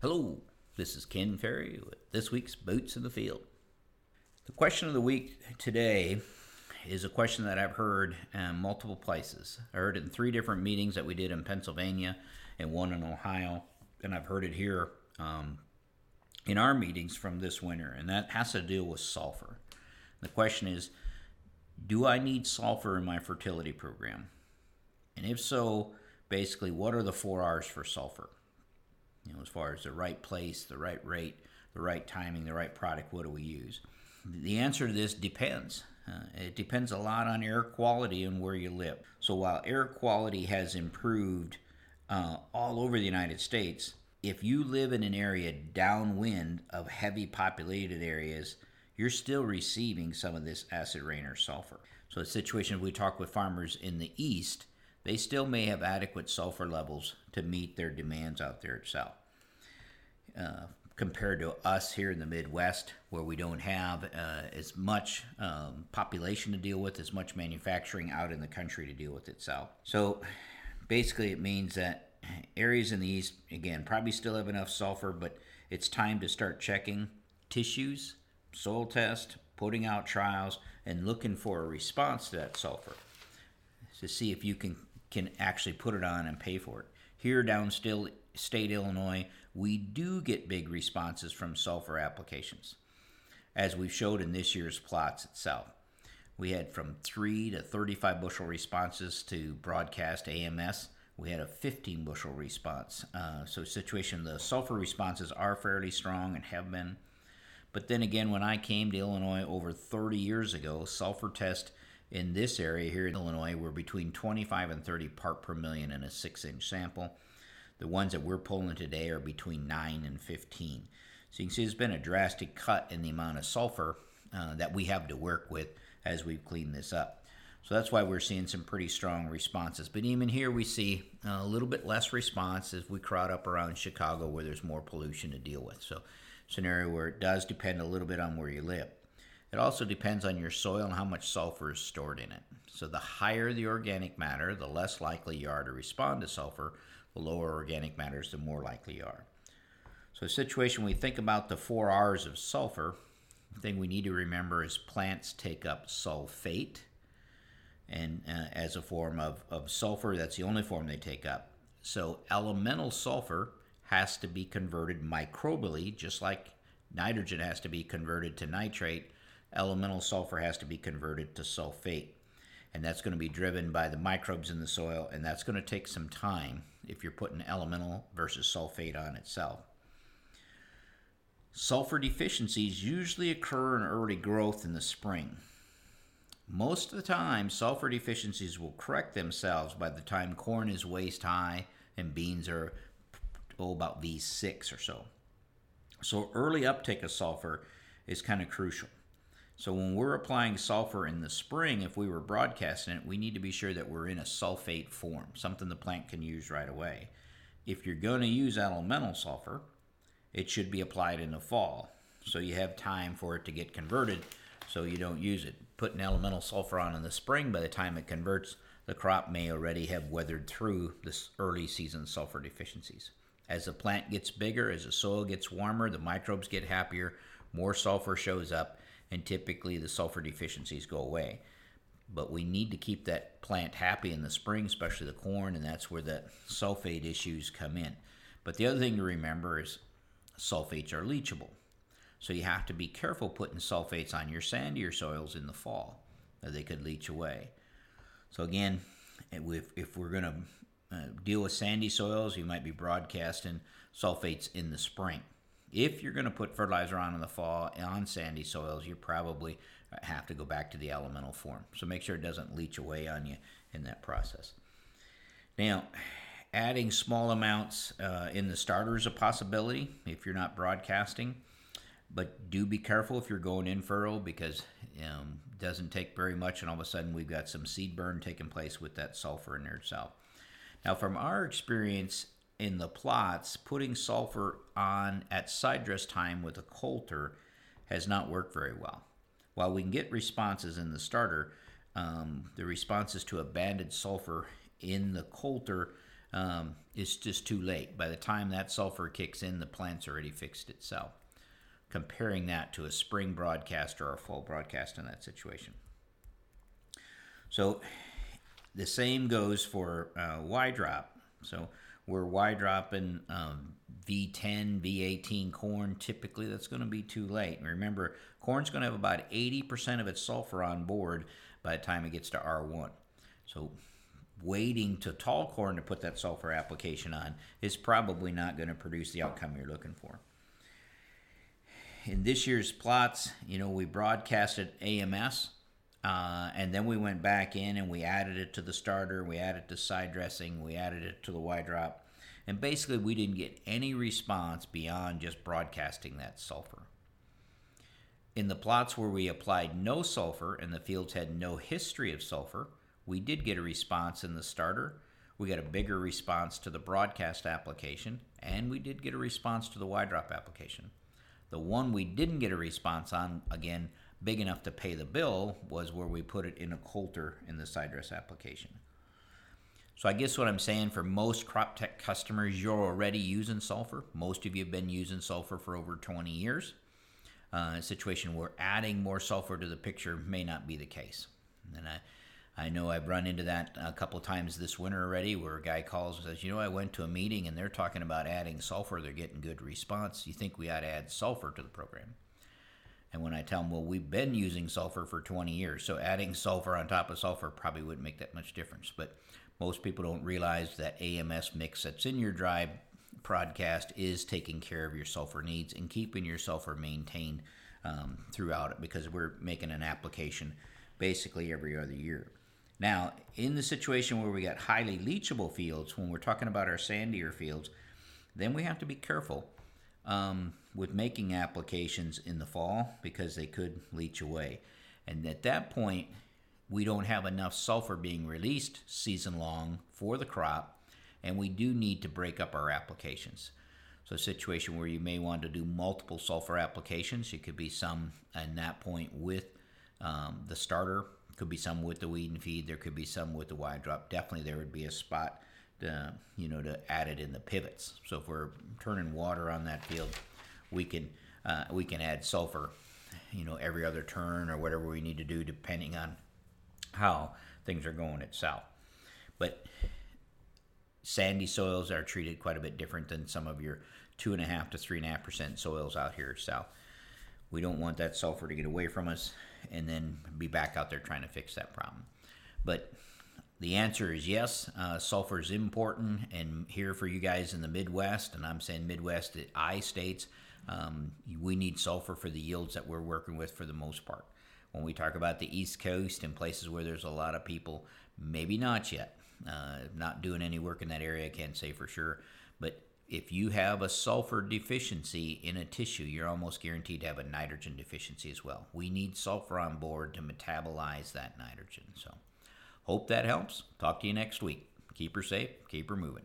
Hello, this is Ken Ferrie with this week's Boots in the Field. The question of the week today is a question that I've heard in multiple places. I heard it in three different meetings that we did in Pennsylvania and one in Ohio, and I've heard it here um, in our meetings from this winter, and that has to deal with sulfur. The question is Do I need sulfur in my fertility program? And if so, basically, what are the four R's for sulfur? You know, as far as the right place, the right rate, the right timing, the right product, what do we use? The answer to this depends. Uh, it depends a lot on air quality and where you live. So while air quality has improved uh, all over the United States, if you live in an area downwind of heavy populated areas, you're still receiving some of this acid rain or sulfur. So, the situation we talk with farmers in the east, they still may have adequate sulfur levels to meet their demands out there itself. Uh, compared to us here in the Midwest, where we don't have uh, as much um, population to deal with, as much manufacturing out in the country to deal with itself. So basically, it means that areas in the east, again, probably still have enough sulfur, but it's time to start checking tissues, soil test, putting out trials, and looking for a response to that sulfur to see if you can can actually put it on and pay for it. Here down still state Illinois, we do get big responses from sulfur applications, as we've showed in this year's plots itself. We had from 3 to 35 bushel responses to broadcast AMS. We had a 15 bushel response. Uh, so, situation the sulfur responses are fairly strong and have been. But then again, when I came to Illinois over 30 years ago, sulfur test in this area here in Illinois were between 25 and 30 part per million in a six inch sample. The ones that we're pulling today are between 9 and 15. So you can see there's been a drastic cut in the amount of sulfur uh, that we have to work with as we've cleaned this up. So that's why we're seeing some pretty strong responses. But even here, we see a little bit less response as we crowd up around Chicago where there's more pollution to deal with. So, scenario where it does depend a little bit on where you live. It also depends on your soil and how much sulfur is stored in it. So, the higher the organic matter, the less likely you are to respond to sulfur, the lower organic matters, the more likely you are. So, a situation we think about the four R's of sulfur, the thing we need to remember is plants take up sulfate, and uh, as a form of, of sulfur, that's the only form they take up. So, elemental sulfur has to be converted microbially, just like nitrogen has to be converted to nitrate. Elemental sulfur has to be converted to sulfate and that's going to be driven by the microbes in the soil, and that's going to take some time if you're putting elemental versus sulfate on itself. Sulfur deficiencies usually occur in early growth in the spring. Most of the time, sulfur deficiencies will correct themselves by the time corn is waist high and beans are oh, about V6 or so. So, early uptake of sulfur is kind of crucial. So when we're applying sulfur in the spring, if we were broadcasting it, we need to be sure that we're in a sulfate form, something the plant can use right away. If you're going to use elemental sulfur, it should be applied in the fall. So you have time for it to get converted so you don't use it. Putting elemental sulfur on in the spring, by the time it converts, the crop may already have weathered through this early season sulfur deficiencies. As the plant gets bigger, as the soil gets warmer, the microbes get happier, more sulfur shows up, and typically the sulfur deficiencies go away. But we need to keep that plant happy in the spring, especially the corn, and that's where the sulfate issues come in. But the other thing to remember is sulfates are leachable. So you have to be careful putting sulfates on your sandier soils in the fall, they could leach away. So again, if, if we're going to uh, deal with sandy soils, you might be broadcasting sulfates in the spring. If you're going to put fertilizer on in the fall on sandy soils, you probably have to go back to the elemental form. So make sure it doesn't leach away on you in that process. Now, adding small amounts uh, in the starter is a possibility if you're not broadcasting, but do be careful if you're going in furrow because um, it doesn't take very much, and all of a sudden we've got some seed burn taking place with that sulfur in there itself. Now, from our experience in the plots, putting sulfur on at side dress time with a coulter has not worked very well. While we can get responses in the starter, um, the responses to a banded sulfur in the coulter um, it's just too late. By the time that sulfur kicks in, the plant's already fixed itself. Comparing that to a spring broadcast or a fall broadcast in that situation. So the same goes for uh, Y drop. So we're Y dropping um, V10, V18 corn. Typically, that's going to be too late. And Remember, corn's going to have about 80% of its sulfur on board by the time it gets to R1. So waiting to tall corn to put that sulfur application on is probably not going to produce the outcome you're looking for. In this year's plots, you know, we broadcasted AMS, uh, and then we went back in and we added it to the starter, we added to side dressing, we added it to the Y drop, and basically we didn't get any response beyond just broadcasting that sulfur. In the plots where we applied no sulfur and the fields had no history of sulfur, we did get a response in the starter. We got a bigger response to the broadcast application, and we did get a response to the Y drop application. The one we didn't get a response on, again, big enough to pay the bill, was where we put it in a coulter in the side dress application. So I guess what I'm saying for most crop tech customers, you're already using sulfur. Most of you have been using sulfur for over 20 years. Uh, a situation where adding more sulfur to the picture may not be the case. And I, I know I've run into that a couple times this winter already where a guy calls and says, You know, I went to a meeting and they're talking about adding sulfur. They're getting good response. You think we ought to add sulfur to the program? And when I tell them, Well, we've been using sulfur for 20 years, so adding sulfur on top of sulfur probably wouldn't make that much difference. But most people don't realize that AMS mix that's in your dry broadcast is taking care of your sulfur needs and keeping your sulfur maintained um, throughout it because we're making an application basically every other year. Now, in the situation where we got highly leachable fields, when we're talking about our sandier fields, then we have to be careful um, with making applications in the fall because they could leach away. And at that point, we don't have enough sulfur being released season long for the crop, and we do need to break up our applications. So, a situation where you may want to do multiple sulfur applications, it could be some at that point with um, the starter could be some with the weed and feed. There could be some with the Y drop. Definitely, there would be a spot, to, you know, to add it in the pivots. So if we're turning water on that field, we can uh, we can add sulfur, you know, every other turn or whatever we need to do, depending on how things are going at south. But sandy soils are treated quite a bit different than some of your two and a half to three and a half percent soils out here south. We don't want that sulfur to get away from us and then be back out there trying to fix that problem. But the answer is yes. Uh, sulfur is important, and here for you guys in the Midwest, and I'm saying Midwest, I states, um, we need sulfur for the yields that we're working with for the most part. When we talk about the East Coast and places where there's a lot of people, maybe not yet. Uh, not doing any work in that area, I can't say for sure. But if you have a sulfur deficiency in a tissue, you're almost guaranteed to have a nitrogen deficiency as well. We need sulfur on board to metabolize that nitrogen. So, hope that helps. Talk to you next week. Keep her safe, keep her moving.